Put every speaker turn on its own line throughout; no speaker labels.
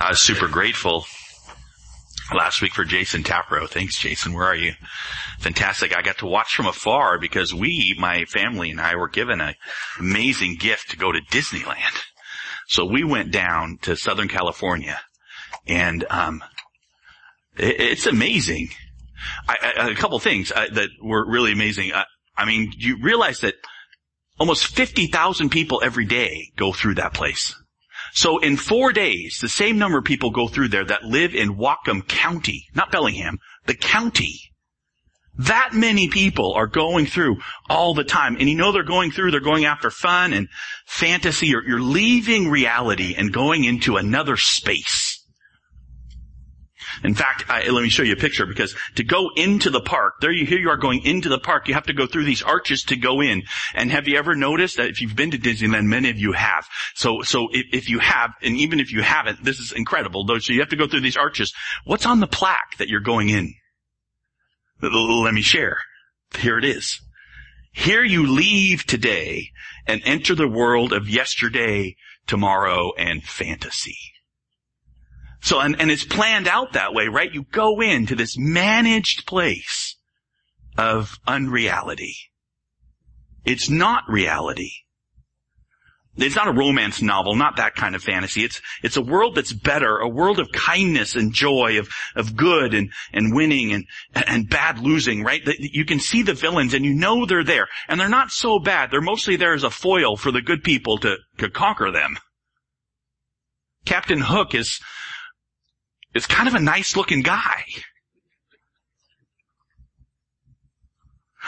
I was super grateful last week for Jason Tapro. Thanks, Jason. Where are you? Fantastic. I got to watch from afar because we, my family and I were given an amazing gift to go to Disneyland. So we went down to Southern California and, um, it, it's amazing. I, I, a couple things uh, that were really amazing. Uh, I mean, you realize that almost 50,000 people every day go through that place. So in four days, the same number of people go through there that live in Whatcom County, not Bellingham, the county. That many people are going through all the time. And you know they're going through, they're going after fun and fantasy. You're, you're leaving reality and going into another space. In fact, I, let me show you a picture because to go into the park, there you, here you are going into the park, you have to go through these arches to go in. And have you ever noticed that if you've been to Disneyland, many of you have. So, so if, if you have, and even if you haven't, this is incredible. So you have to go through these arches. What's on the plaque that you're going in? Let me share. Here it is. Here you leave today and enter the world of yesterday, tomorrow, and fantasy. So, and, and it's planned out that way, right? You go into this managed place of unreality. It's not reality. It's not a romance novel, not that kind of fantasy. It's, it's a world that's better, a world of kindness and joy, of, of good and, and winning and, and bad losing, right? You can see the villains and you know they're there. And they're not so bad. They're mostly there as a foil for the good people to, to conquer them. Captain Hook is is kind of a nice looking guy.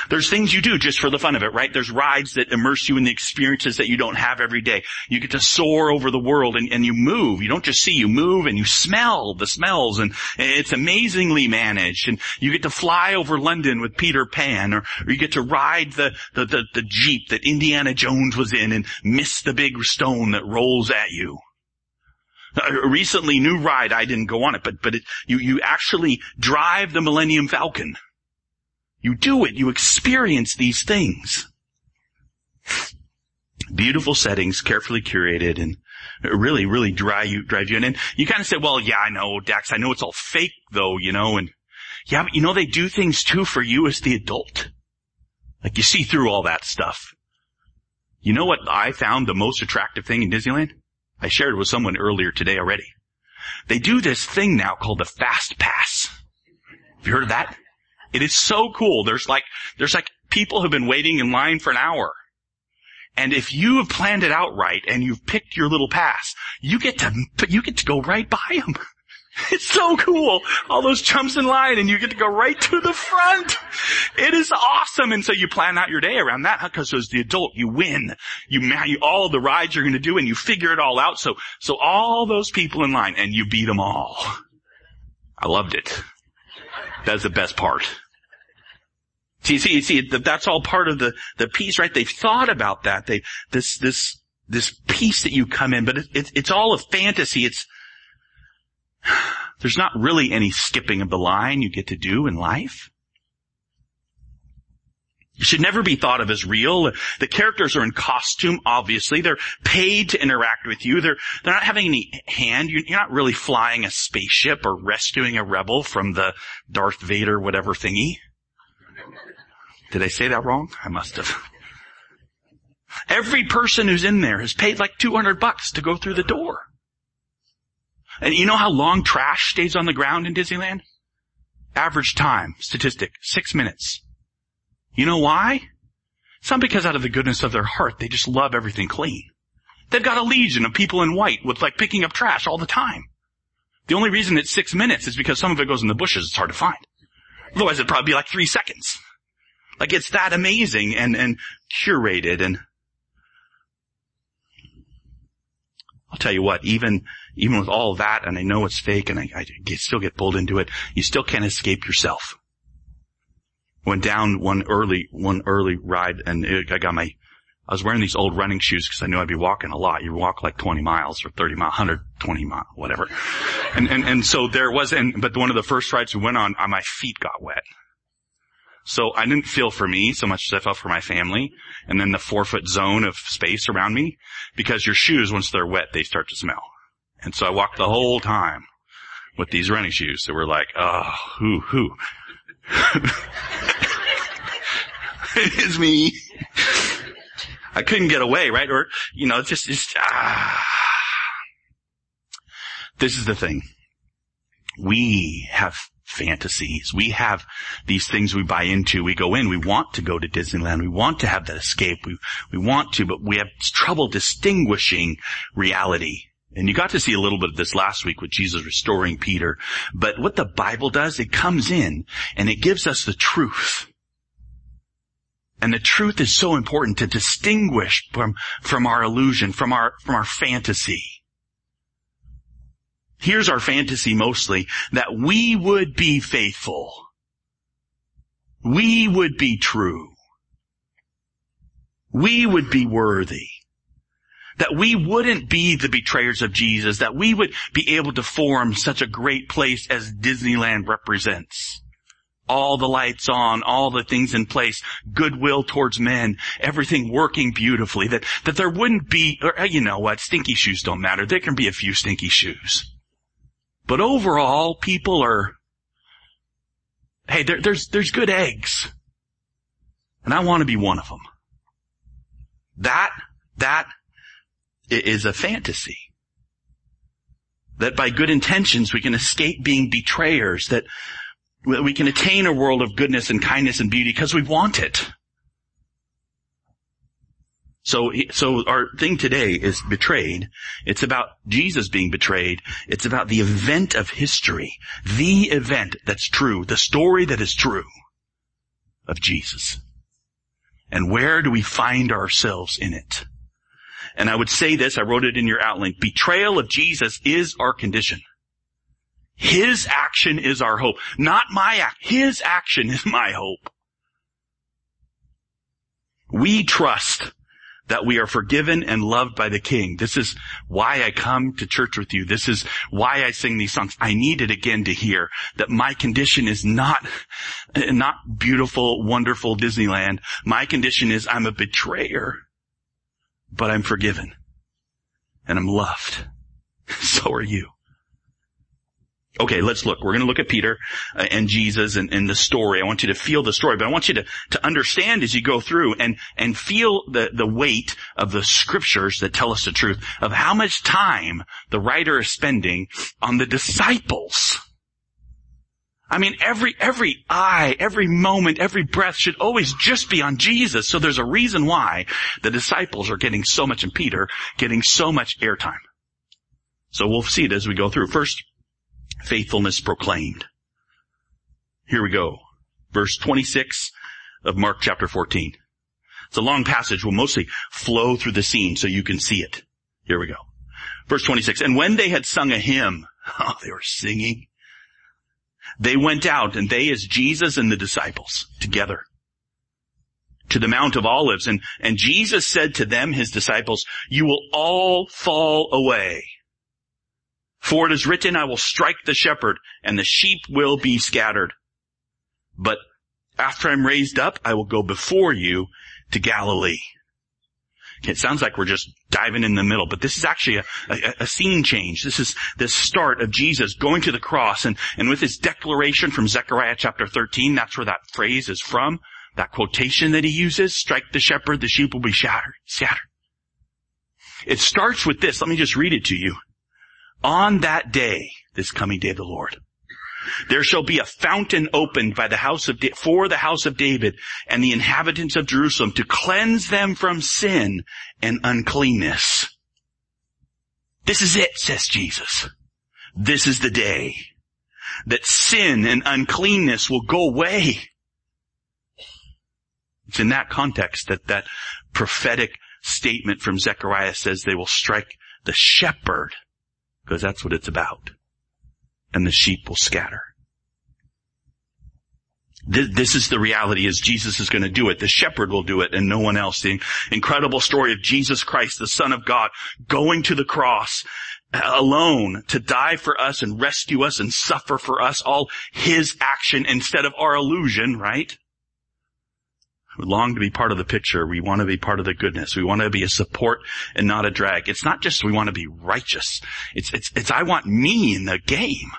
There's things you do just for the fun of it, right? There's rides that immerse you in the experiences that you don't have every day. You get to soar over the world and, and you move. You don't just see, you move and you smell the smells and it's amazingly managed. And you get to fly over London with Peter Pan or, or you get to ride the, the, the, the Jeep that Indiana Jones was in and miss the big stone that rolls at you. A recently new ride, I didn't go on it, but, but it, you, you actually drive the Millennium Falcon. You do it. You experience these things. Beautiful settings, carefully curated, and really, really drive you, drive you in. And you kind of say, well, yeah, I know, Dax, I know it's all fake though, you know, and yeah, but you know, they do things too for you as the adult. Like you see through all that stuff. You know what I found the most attractive thing in Disneyland? I shared with someone earlier today already. They do this thing now called the fast pass. Have you heard of that? It is so cool. There's like, there's like people who've been waiting in line for an hour. And if you have planned it out right and you've picked your little pass, you get to, you get to go right by them. It's so cool. All those chumps in line and you get to go right to the front. It is awesome. And so you plan out your day around that because as the adult, you win. You, you all the rides you're going to do and you figure it all out. So, so all those people in line and you beat them all. I loved it. That's the best part. See, see, see, that's all part of the, the piece, right? They've thought about that. They, this, this, this piece that you come in, but it, it, it's all a fantasy. It's, there's not really any skipping of the line you get to do in life. It should never be thought of as real. The characters are in costume, obviously. They're paid to interact with you. They're, they're not having any hand. You're, you're not really flying a spaceship or rescuing a rebel from the Darth Vader whatever thingy. Did I say that wrong? I must have. Every person who's in there has paid like 200 bucks to go through the door. And you know how long trash stays on the ground in Disneyland? Average time, statistic, six minutes. You know why? It's not because out of the goodness of their heart, they just love everything clean. They've got a legion of people in white with like picking up trash all the time. The only reason it's six minutes is because some of it goes in the bushes. It's hard to find. Otherwise it'd probably be like three seconds. Like it's that amazing and, and curated and I'll tell you what, even, even with all that, and I know it's fake and I, I still get pulled into it, you still can't escape yourself. Went down one early, one early ride and it, I got my, I was wearing these old running shoes because I knew I'd be walking a lot. You walk like 20 miles or 30 miles, 120 miles, whatever. And, and, and so there was, and, but one of the first rides we went on, uh, my feet got wet. So I didn't feel for me so much as I felt for my family and then the four foot zone of space around me because your shoes, once they're wet, they start to smell. And so I walked the whole time with these running shoes that were like, oh, who, who. it's me. I couldn't get away, right? Or, you know, just, just, ah. This is the thing. We have fantasies. We have these things we buy into. We go in. We want to go to Disneyland. We want to have that escape. We, we want to, but we have trouble distinguishing reality. And you got to see a little bit of this last week with Jesus restoring Peter. But what the Bible does, it comes in and it gives us the truth. And the truth is so important to distinguish from, from our illusion, from our, from our fantasy. Here's our fantasy mostly, that we would be faithful. We would be true. We would be worthy. That we wouldn't be the betrayers of Jesus, that we would be able to form such a great place as Disneyland represents all the lights on, all the things in place, goodwill towards men, everything working beautifully, that, that there wouldn't be, or uh, you know what, stinky shoes don't matter. There can be a few stinky shoes. But overall, people are, hey, there, there's, there's good eggs. And I want to be one of them. That, that is a fantasy. That by good intentions we can escape being betrayers, that we can attain a world of goodness and kindness and beauty because we want it. So, so our thing today is betrayed. It's about Jesus being betrayed. It's about the event of history. The event that's true. The story that is true of Jesus. And where do we find ourselves in it? And I would say this, I wrote it in your outline. Betrayal of Jesus is our condition. His action is our hope. Not my act. His action is my hope. We trust that we are forgiven and loved by the King. This is why I come to church with you. This is why I sing these songs. I need it again to hear that my condition is not, not beautiful, wonderful Disneyland. My condition is I'm a betrayer, but I'm forgiven and I'm loved. So are you. Okay, let's look. We're going to look at Peter uh, and Jesus and, and, the story. I want you to feel the story, but I want you to, to understand as you go through and, and feel the, the weight of the scriptures that tell us the truth of how much time the writer is spending on the disciples. I mean, every, every eye, every moment, every breath should always just be on Jesus. So there's a reason why the disciples are getting so much in Peter, getting so much airtime. So we'll see it as we go through. First, faithfulness proclaimed. Here we go. Verse 26 of Mark chapter 14. It's a long passage. We'll mostly flow through the scene so you can see it. Here we go. Verse 26. And when they had sung a hymn, oh, they were singing. They went out and they as Jesus and the disciples together to the Mount of Olives. And, and Jesus said to them, his disciples, you will all fall away for it is written, I will strike the shepherd and the sheep will be scattered. But after I'm raised up, I will go before you to Galilee. It sounds like we're just diving in the middle, but this is actually a, a, a, scene change. This is the start of Jesus going to the cross and, and with his declaration from Zechariah chapter 13, that's where that phrase is from. That quotation that he uses, strike the shepherd, the sheep will be shattered, scattered. It starts with this. Let me just read it to you on that day, this coming day of the Lord, there shall be a fountain opened by the house of da- for the house of David and the inhabitants of Jerusalem to cleanse them from sin and uncleanness. This is it, says Jesus. This is the day that sin and uncleanness will go away. It's in that context that that prophetic statement from Zechariah says they will strike the shepherd because that's what it's about. And the sheep will scatter. This is the reality is Jesus is going to do it. The shepherd will do it and no one else. The incredible story of Jesus Christ, the son of God, going to the cross uh, alone to die for us and rescue us and suffer for us, all his action instead of our illusion, right? We long to be part of the picture. We want to be part of the goodness. We want to be a support and not a drag. It's not just we want to be righteous. It's, it's, it's I want me in the game.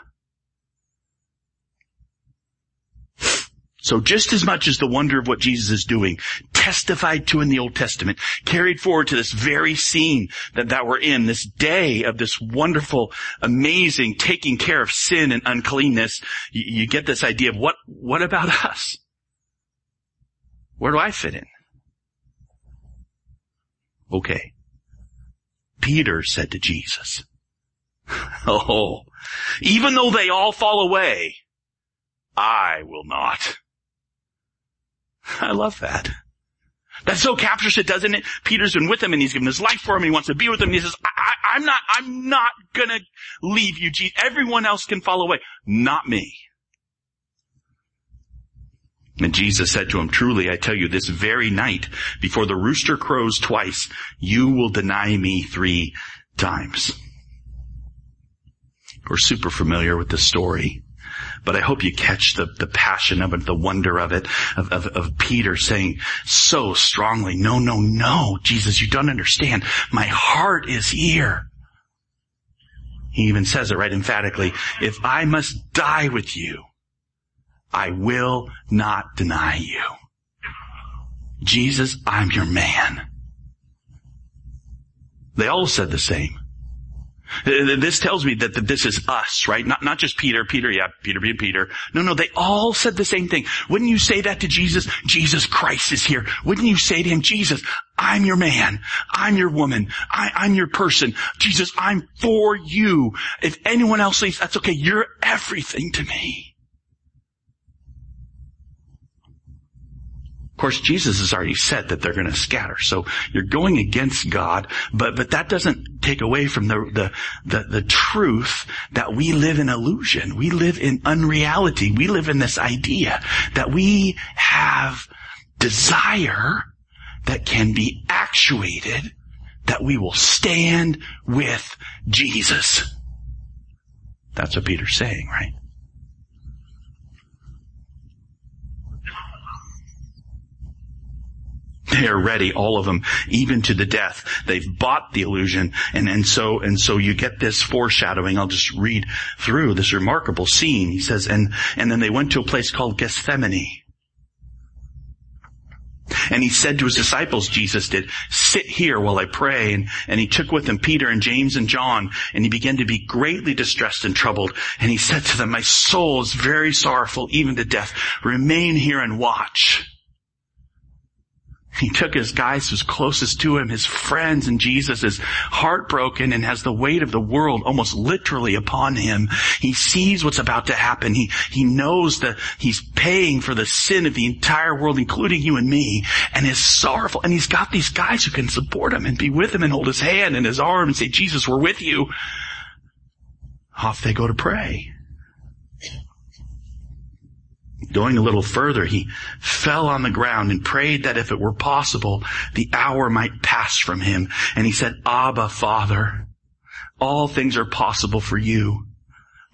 So just as much as the wonder of what Jesus is doing, testified to in the Old Testament, carried forward to this very scene that, that we're in, this day of this wonderful, amazing taking care of sin and uncleanness, you, you get this idea of what, what about us? Where do I fit in? Okay. Peter said to Jesus, Oh, even though they all fall away, I will not. I love that. That so captures it, doesn't it? Peter's been with him and he's given his life for him he wants to be with him he says, I, am not, I'm not gonna leave you, Jesus. Everyone else can fall away. Not me. And Jesus said to him, truly I tell you this very night before the rooster crows twice, you will deny me three times. We're super familiar with this story. But I hope you catch the, the passion of it, the wonder of it, of, of, of Peter saying so strongly, no, no, no, Jesus, you don't understand. My heart is here. He even says it right emphatically. If I must die with you, I will not deny you. Jesus, I'm your man. They all said the same. This tells me that, that this is us, right? Not, not just Peter, Peter, yeah, Peter being Peter. No, no, they all said the same thing. Wouldn't you say that to Jesus? Jesus Christ is here. Wouldn't you say to him, Jesus, I'm your man. I'm your woman. I, I'm your person. Jesus, I'm for you. If anyone else leaves, that's okay. You're everything to me. Course, Jesus has already said that they're going to scatter. So you're going against God, but, but that doesn't take away from the, the, the, the truth that we live in illusion. We live in unreality. We live in this idea that we have desire that can be actuated that we will stand with Jesus. That's what Peter's saying, right? They are ready, all of them, even to the death. They've bought the illusion, and, and so and so you get this foreshadowing. I'll just read through this remarkable scene. He says, and and then they went to a place called Gethsemane. And he said to his disciples, Jesus did, sit here while I pray. And, and he took with him Peter and James and John, and he began to be greatly distressed and troubled. And he said to them, my soul is very sorrowful, even to death. Remain here and watch. He took his guys who's closest to him, his friends, and Jesus is heartbroken and has the weight of the world almost literally upon him. He sees what's about to happen. He, he knows that he's paying for the sin of the entire world, including you and me, and is sorrowful. And he's got these guys who can support him and be with him and hold his hand and his arm and say, Jesus, we're with you. Off they go to pray. Going a little further, he fell on the ground and prayed that if it were possible, the hour might pass from him. And he said, Abba, Father, all things are possible for you.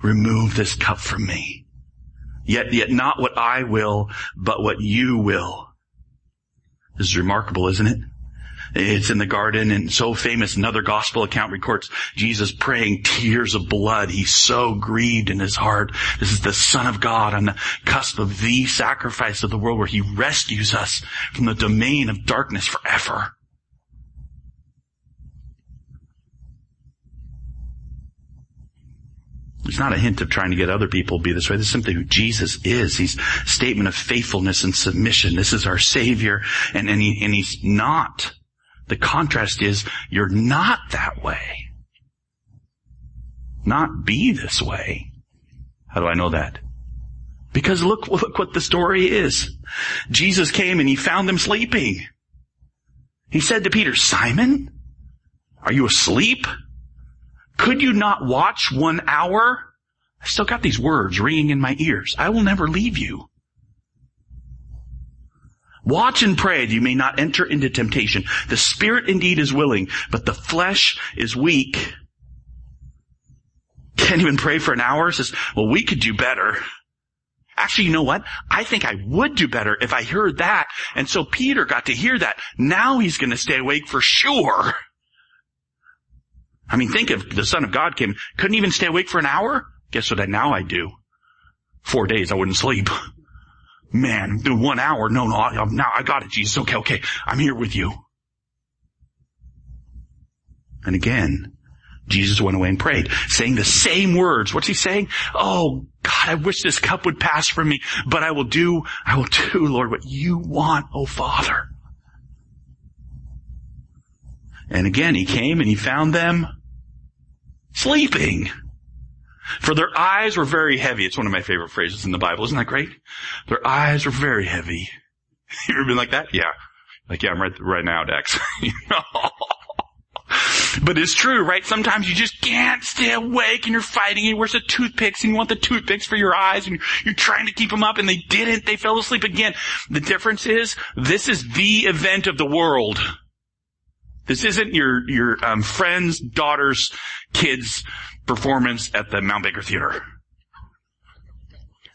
Remove this cup from me. Yet, yet not what I will, but what you will. This is remarkable, isn't it? It's in the garden and so famous. Another gospel account records Jesus praying tears of blood. He's so grieved in his heart. This is the son of God on the cusp of the sacrifice of the world where he rescues us from the domain of darkness forever. It's not a hint of trying to get other people to be this way. This is simply who Jesus is. He's statement of faithfulness and submission. This is our Savior, and, and, he, and He's not the contrast is you're not that way. Not be this way. How do I know that? Because look, look what the story is. Jesus came and he found them sleeping. He said to Peter, Simon, are you asleep? Could you not watch one hour? I still got these words ringing in my ears. I will never leave you. Watch and pray that you may not enter into temptation. The spirit indeed is willing, but the flesh is weak. Can't even pray for an hour. Says, well, we could do better. Actually, you know what? I think I would do better if I heard that. And so Peter got to hear that. Now he's going to stay awake for sure. I mean, think if the Son of God came, couldn't even stay awake for an hour? Guess what I, now I do? Four days I wouldn't sleep. Man, the one hour, no, no, I, now I got it, Jesus. Okay, okay, I'm here with you. And again, Jesus went away and prayed, saying the same words. What's he saying? Oh, God, I wish this cup would pass from me, but I will do, I will do, Lord, what you want, oh Father. And again, he came and he found them sleeping. For their eyes were very heavy. It's one of my favorite phrases in the Bible. Isn't that great? Their eyes were very heavy. You ever been like that? Yeah. Like, yeah, I'm right, right now, Dex. But it's true, right? Sometimes you just can't stay awake and you're fighting and where's the toothpicks and you want the toothpicks for your eyes and you're trying to keep them up and they didn't. They fell asleep again. The difference is this is the event of the world. This isn't your, your, um, friend's, daughter's, kid's performance at the Mount Baker Theater.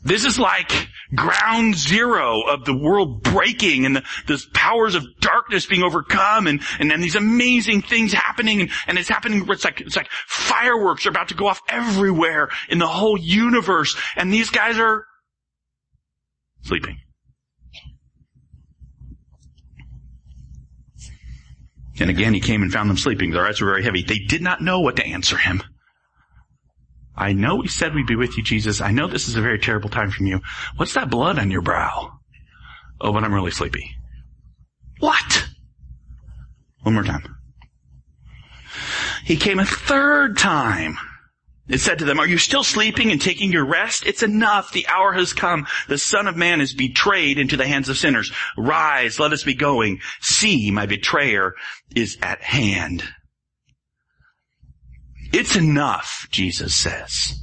This is like ground zero of the world breaking and the, the powers of darkness being overcome and, and then these amazing things happening and, and it's happening, it's like, it's like fireworks are about to go off everywhere in the whole universe and these guys are sleeping. And again, he came and found them sleeping. Their eyes were very heavy. They did not know what to answer him. I know we said we'd be with you, Jesus. I know this is a very terrible time from you. What's that blood on your brow? Oh, but I'm really sleepy. What? One more time. He came a third time. It said to them, are you still sleeping and taking your rest? It's enough. The hour has come. The son of man is betrayed into the hands of sinners. Rise, let us be going. See, my betrayer is at hand. It's enough, Jesus says.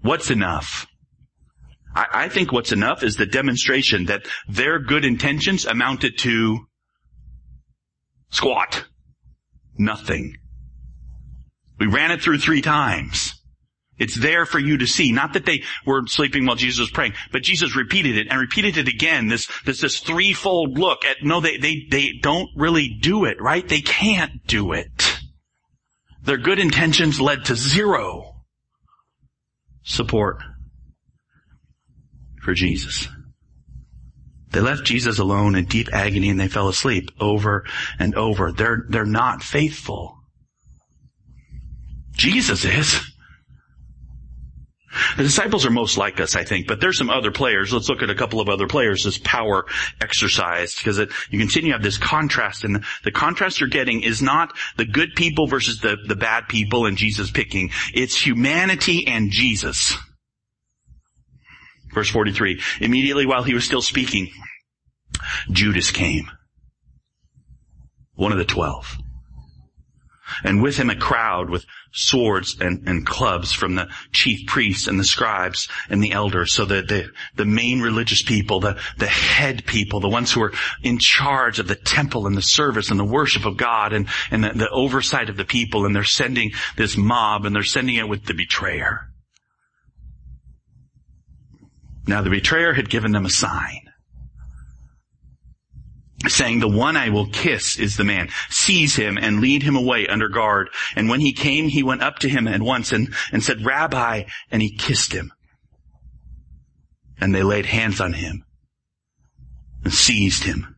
What's enough? I, I, think what's enough is the demonstration that their good intentions amounted to squat. Nothing. We ran it through three times. It's there for you to see. Not that they were sleeping while Jesus was praying, but Jesus repeated it and repeated it again. This, this, this threefold look at, no, they, they, they don't really do it, right? They can't do it. Their good intentions led to zero support for Jesus. They left Jesus alone in deep agony and they fell asleep over and over. They're, they're not faithful. Jesus is. The disciples are most like us, I think, but there's some other players. Let's look at a couple of other players, this power exercised because you continue to have this contrast, and the, the contrast you're getting is not the good people versus the, the bad people and Jesus picking. It's humanity and Jesus. Verse 43, immediately while he was still speaking, Judas came. One of the twelve and with him a crowd with swords and, and clubs from the chief priests and the scribes and the elders. So the, the, the main religious people, the, the head people, the ones who are in charge of the temple and the service and the worship of God and, and the, the oversight of the people. And they're sending this mob and they're sending it with the betrayer. Now the betrayer had given them a sign saying, the one I will kiss is the man. Seize him and lead him away under guard. And when he came, he went up to him at once and, and said, Rabbi, and he kissed him. And they laid hands on him and seized him.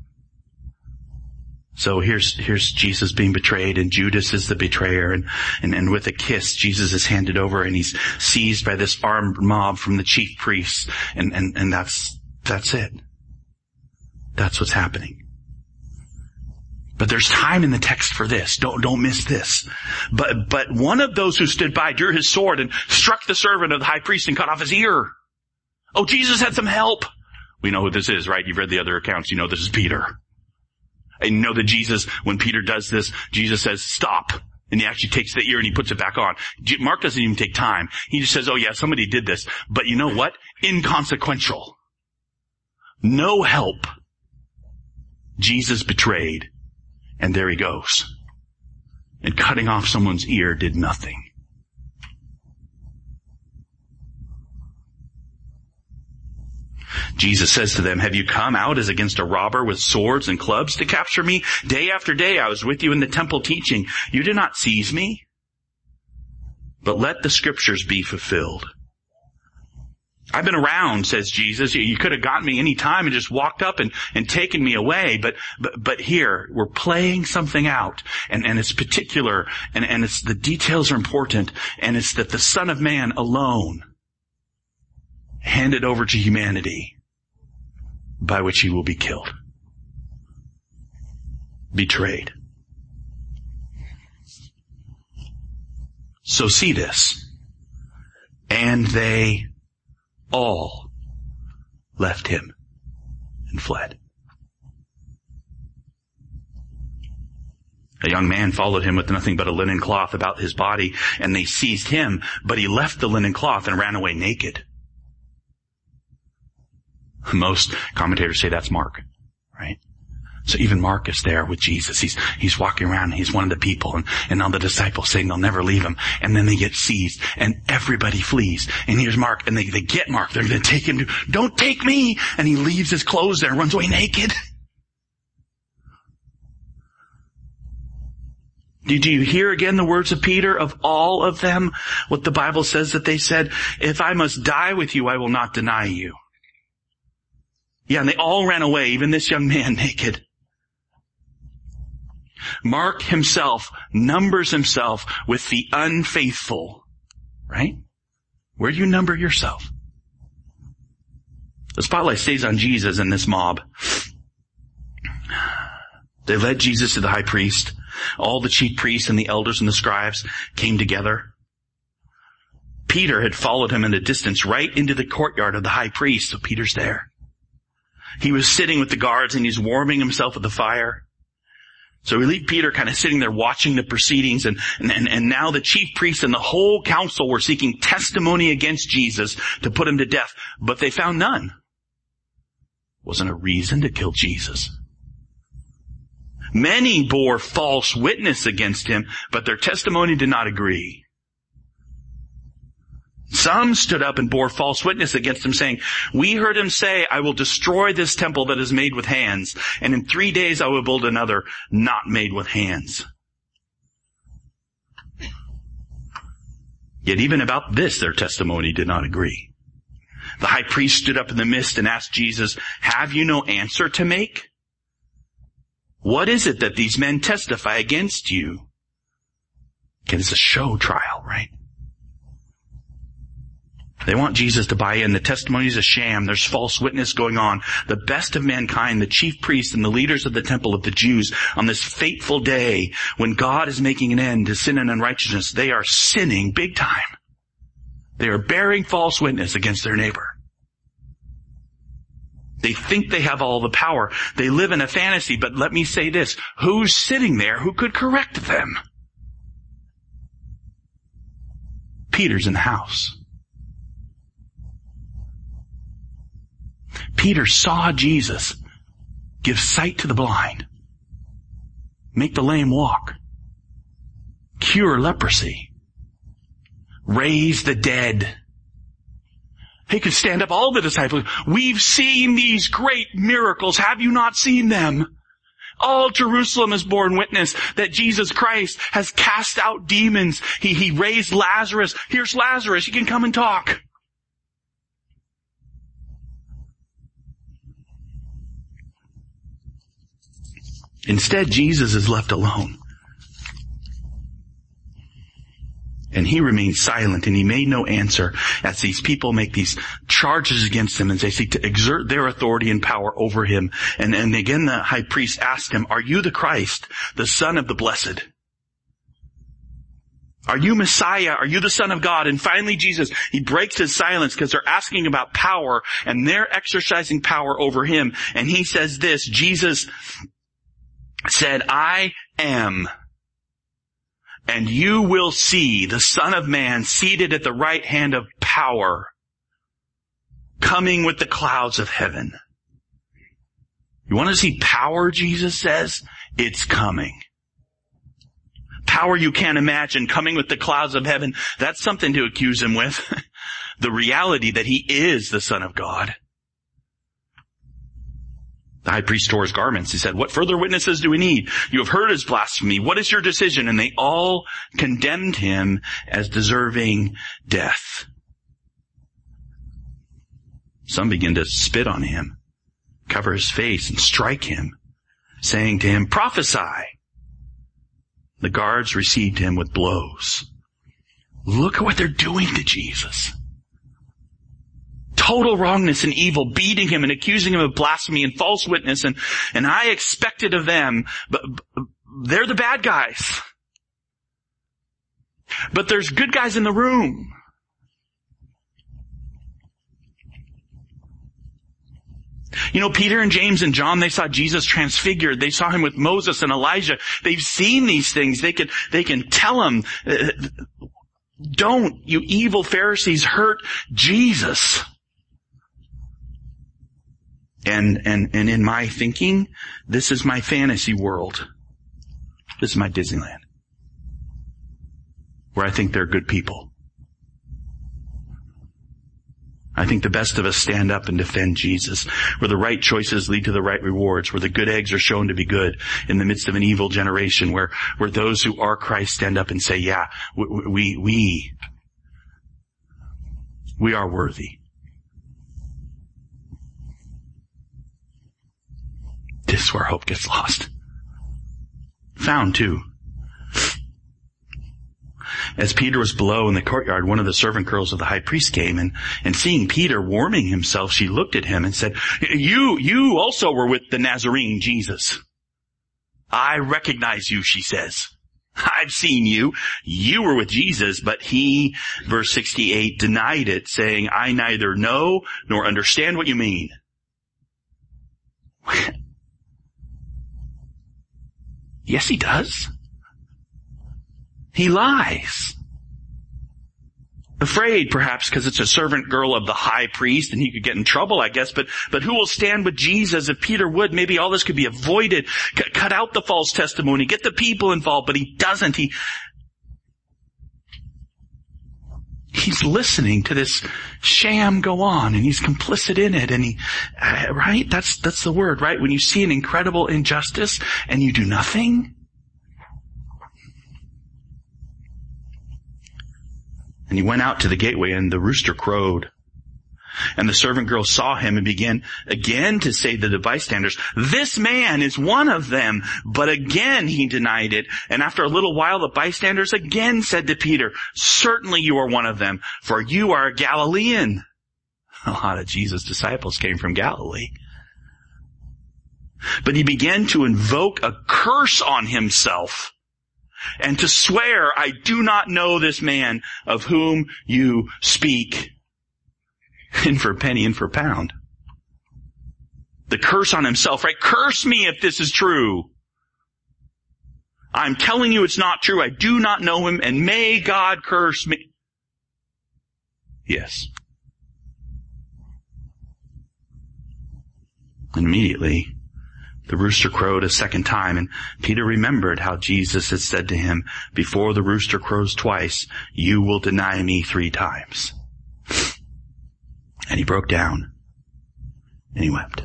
So here's, here's Jesus being betrayed and Judas is the betrayer and, and, and with a kiss, Jesus is handed over and he's seized by this armed mob from the chief priests and, and, and that's, that's it. That's what's happening. But there's time in the text for this. Don't, don't miss this. But, but one of those who stood by drew his sword and struck the servant of the high priest and cut off his ear. Oh, Jesus had some help. We know who this is, right? You've read the other accounts. You know this is Peter. And know that Jesus, when Peter does this, Jesus says, stop. And he actually takes the ear and he puts it back on. Mark doesn't even take time. He just says, oh yeah, somebody did this. But you know what? Inconsequential. No help. Jesus betrayed and there he goes. And cutting off someone's ear did nothing. Jesus says to them, have you come out as against a robber with swords and clubs to capture me? Day after day I was with you in the temple teaching. You did not seize me. But let the scriptures be fulfilled. I've been around, says Jesus. You, could have gotten me any time and just walked up and, and taken me away. But, but, but here, we're playing something out. And, and it's particular. And, and it's, the details are important. And it's that the Son of Man alone handed over to humanity by which he will be killed. Betrayed. So see this. And they all left him and fled. A young man followed him with nothing but a linen cloth about his body, and they seized him, but he left the linen cloth and ran away naked. Most commentators say that's Mark, right? So even Mark is there with Jesus. He's, he's walking around he's one of the people and, and all the disciples saying they'll never leave him. And then they get seized and everybody flees. And here's Mark and they, they get Mark. They're going to take him to, don't take me. And he leaves his clothes there and runs away naked. Did you hear again the words of Peter of all of them? What the Bible says that they said, if I must die with you, I will not deny you. Yeah, and they all ran away, even this young man naked. Mark himself numbers himself with the unfaithful, right? Where do you number yourself? The spotlight stays on Jesus and this mob. They led Jesus to the high priest. All the chief priests and the elders and the scribes came together. Peter had followed him in the distance right into the courtyard of the high priest, so Peter's there. He was sitting with the guards and he's warming himself at the fire. So we leave Peter kind of sitting there watching the proceedings and, and, and now the chief priests and the whole council were seeking testimony against Jesus to put him to death, but they found none. Wasn't a reason to kill Jesus. Many bore false witness against him, but their testimony did not agree. Some stood up and bore false witness against him saying, we heard him say, I will destroy this temple that is made with hands, and in three days I will build another not made with hands. Yet even about this their testimony did not agree. The high priest stood up in the midst and asked Jesus, have you no answer to make? What is it that these men testify against you? Okay, it's a show trial, right? They want Jesus to buy in. The testimony is a sham. There's false witness going on. The best of mankind, the chief priests and the leaders of the temple of the Jews on this fateful day when God is making an end to sin and unrighteousness, they are sinning big time. They are bearing false witness against their neighbor. They think they have all the power. They live in a fantasy, but let me say this. Who's sitting there who could correct them? Peter's in the house. Peter saw Jesus give sight to the blind, make the lame walk, cure leprosy, raise the dead. He could stand up all the disciples. We've seen these great miracles. Have you not seen them? All Jerusalem has borne witness that Jesus Christ has cast out demons. He, he raised Lazarus. Here's Lazarus. You can come and talk. Instead, Jesus is left alone. And he remained silent and he made no answer as these people make these charges against him and they seek to exert their authority and power over him. And, and again the high priest asked him, are you the Christ, the son of the blessed? Are you Messiah? Are you the son of God? And finally Jesus, he breaks his silence because they're asking about power and they're exercising power over him. And he says this, Jesus said, I am. And you will see the son of man seated at the right hand of power, coming with the clouds of heaven. You want to see power, Jesus says? It's coming. Power you can't imagine coming with the clouds of heaven. That's something to accuse him with. the reality that he is the son of God. The high priest tore his garments. He said, what further witnesses do we need? You have heard his blasphemy. What is your decision? And they all condemned him as deserving death. Some begin to spit on him, cover his face and strike him, saying to him, prophesy. The guards received him with blows. Look at what they're doing to Jesus. Total wrongness and evil, beating him and accusing him of blasphemy and false witness and, and I expected of them, but, but they're the bad guys. But there's good guys in the room. You know, Peter and James and John, they saw Jesus transfigured. They saw him with Moses and Elijah. They've seen these things. They can, they can tell him, uh, don't, you evil Pharisees, hurt Jesus. And, and, and in my thinking, this is my fantasy world. This is my Disneyland. Where I think they're good people. I think the best of us stand up and defend Jesus, where the right choices lead to the right rewards, where the good eggs are shown to be good in the midst of an evil generation, where, where those who are Christ stand up and say, yeah, we, we, we are worthy. This is where hope gets lost. Found too. As Peter was below in the courtyard, one of the servant girls of the high priest came and, and seeing Peter warming himself, she looked at him and said, you, you also were with the Nazarene Jesus. I recognize you, she says. I've seen you. You were with Jesus, but he, verse 68, denied it, saying, I neither know nor understand what you mean. yes, he does. He lies. Afraid, perhaps, because it's a servant girl of the high priest and he could get in trouble, I guess, but, but who will stand with Jesus if Peter would? Maybe all this could be avoided. C- cut out the false testimony, get the people involved, but he doesn't. He, he's listening to this sham go on and he's complicit in it and he, uh, right? That's, that's the word, right? When you see an incredible injustice and you do nothing, And he went out to the gateway and the rooster crowed. And the servant girl saw him and began again to say to the bystanders, this man is one of them. But again he denied it. And after a little while the bystanders again said to Peter, certainly you are one of them, for you are a Galilean. A lot of Jesus' disciples came from Galilee. But he began to invoke a curse on himself and to swear, I do not know this man of whom you speak. And for a penny and for a pound. The curse on himself, right? Curse me if this is true. I'm telling you it's not true. I do not know him and may God curse me. Yes. And immediately, the rooster crowed a second time and Peter remembered how Jesus had said to him, before the rooster crows twice, you will deny me three times. And he broke down and he wept.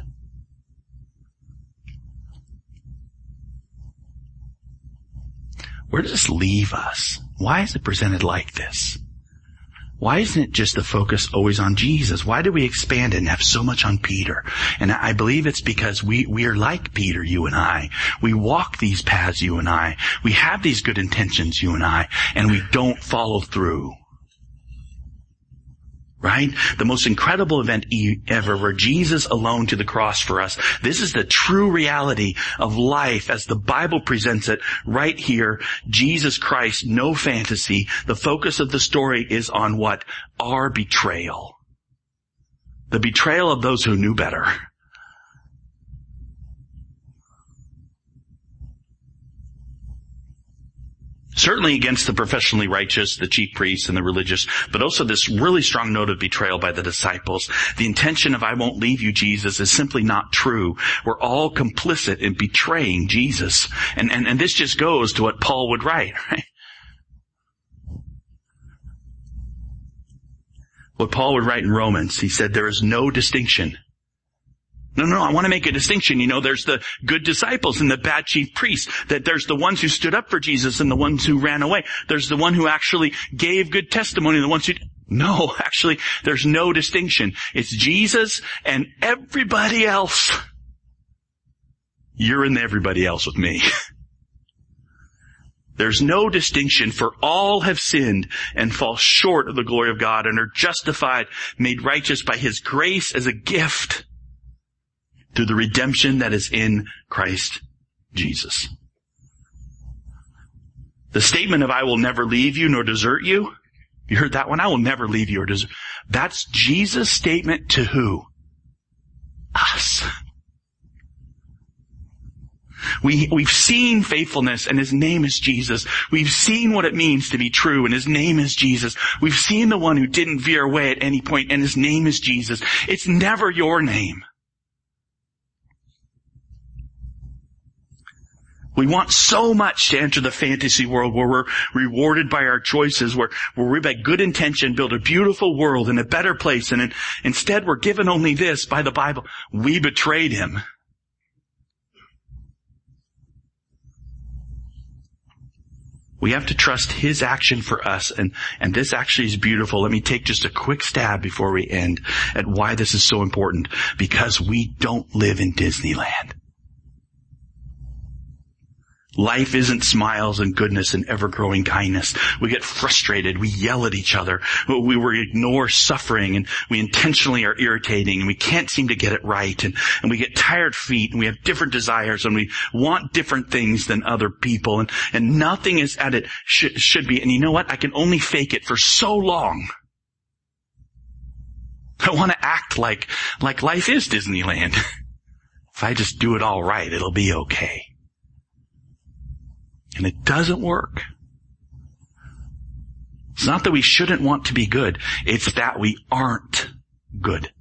Where does this leave us? Why is it presented like this? Why isn't it just the focus always on Jesus? Why do we expand and have so much on Peter? And I believe it's because we, we are like Peter, you and I. We walk these paths, you and I. We have these good intentions, you and I, and we don't follow through right? The most incredible event ever where Jesus alone to the cross for us. This is the true reality of life as the Bible presents it right here. Jesus Christ, no fantasy. The focus of the story is on what? Our betrayal. The betrayal of those who knew better. Certainly against the professionally righteous, the chief priests and the religious, but also this really strong note of betrayal by the disciples. The intention of I won't leave you, Jesus, is simply not true. We're all complicit in betraying Jesus. And, and, and this just goes to what Paul would write, right? What Paul would write in Romans, he said there is no distinction No, no, I want to make a distinction. You know, there's the good disciples and the bad chief priests. That there's the ones who stood up for Jesus and the ones who ran away. There's the one who actually gave good testimony and the ones who, no, actually, there's no distinction. It's Jesus and everybody else. You're in everybody else with me. There's no distinction for all have sinned and fall short of the glory of God and are justified, made righteous by His grace as a gift through the redemption that is in Christ Jesus. The statement of I will never leave you nor desert you. You heard that one? I will never leave you or desert. That's Jesus' statement to who? Us. We, we've seen faithfulness and his name is Jesus. We've seen what it means to be true and his name is Jesus. We've seen the one who didn't veer away at any point and his name is Jesus. It's never your name. We want so much to enter the fantasy world where we're rewarded by our choices, where, where we by good intention build a beautiful world and a better place, and in, instead we're given only this by the Bible. We betrayed him. We have to trust His action for us, and, and this actually is beautiful. Let me take just a quick stab before we end at why this is so important. Because we don't live in Disneyland. Life isn't smiles and goodness and ever-growing kindness. We get frustrated. We yell at each other. We, we ignore suffering and we intentionally are irritating and we can't seem to get it right and, and we get tired feet and we have different desires and we want different things than other people and, and nothing is at it sh- should be. And you know what? I can only fake it for so long. I want to act like, like life is Disneyland. if I just do it all right, it'll be okay. And it doesn't work. It's not that we shouldn't want to be good. It's that we aren't good.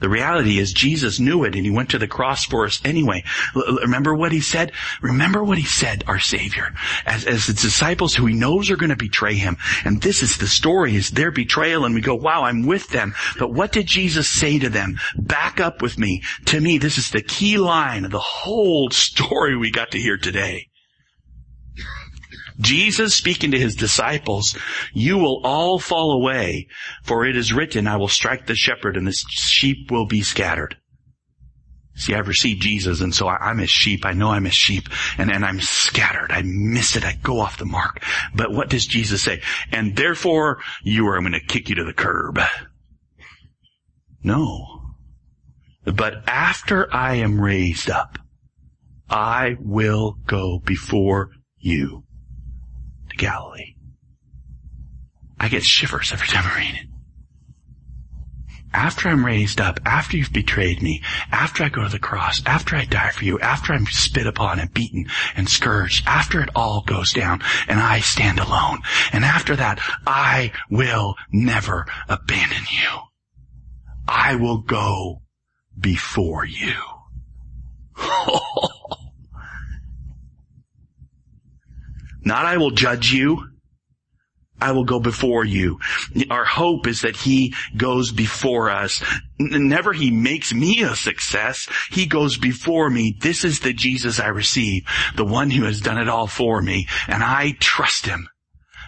The reality is Jesus knew it and he went to the cross for us anyway. L- remember what he said? Remember what he said, our Savior, as, as the disciples who he knows are going to betray him. And this is the story, is their betrayal and we go, wow, I'm with them. But what did Jesus say to them? Back up with me. To me, this is the key line of the whole story we got to hear today. Jesus speaking to his disciples, you will all fall away, for it is written, I will strike the shepherd and the sheep will be scattered. See, I've received Jesus and so I, am his sheep. I know I'm his sheep and, and I'm scattered. I miss it. I go off the mark. But what does Jesus say? And therefore you are I'm going to kick you to the curb. No. But after I am raised up, I will go before you. Galilee. I get shivers every time I read it. After I'm raised up, after you've betrayed me, after I go to the cross, after I die for you, after I'm spit upon and beaten and scourged, after it all goes down and I stand alone, and after that, I will never abandon you. I will go before you. Oh. Not I will judge you. I will go before you. Our hope is that He goes before us. Never He makes me a success. He goes before me. This is the Jesus I receive. The one who has done it all for me. And I trust Him.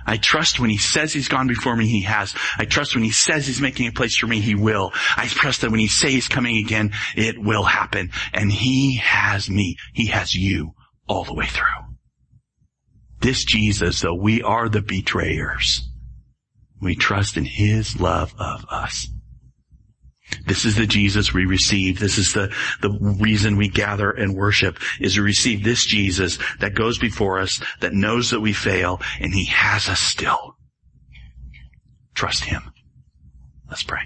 I trust when He says He's gone before me, He has. I trust when He says He's making a place for me, He will. I trust that when He says He's coming again, it will happen. And He has me. He has you all the way through. This Jesus, though we are the betrayers, we trust in His love of us. This is the Jesus we receive. This is the, the reason we gather and worship is to receive this Jesus that goes before us, that knows that we fail, and He has us still. Trust Him. Let's pray.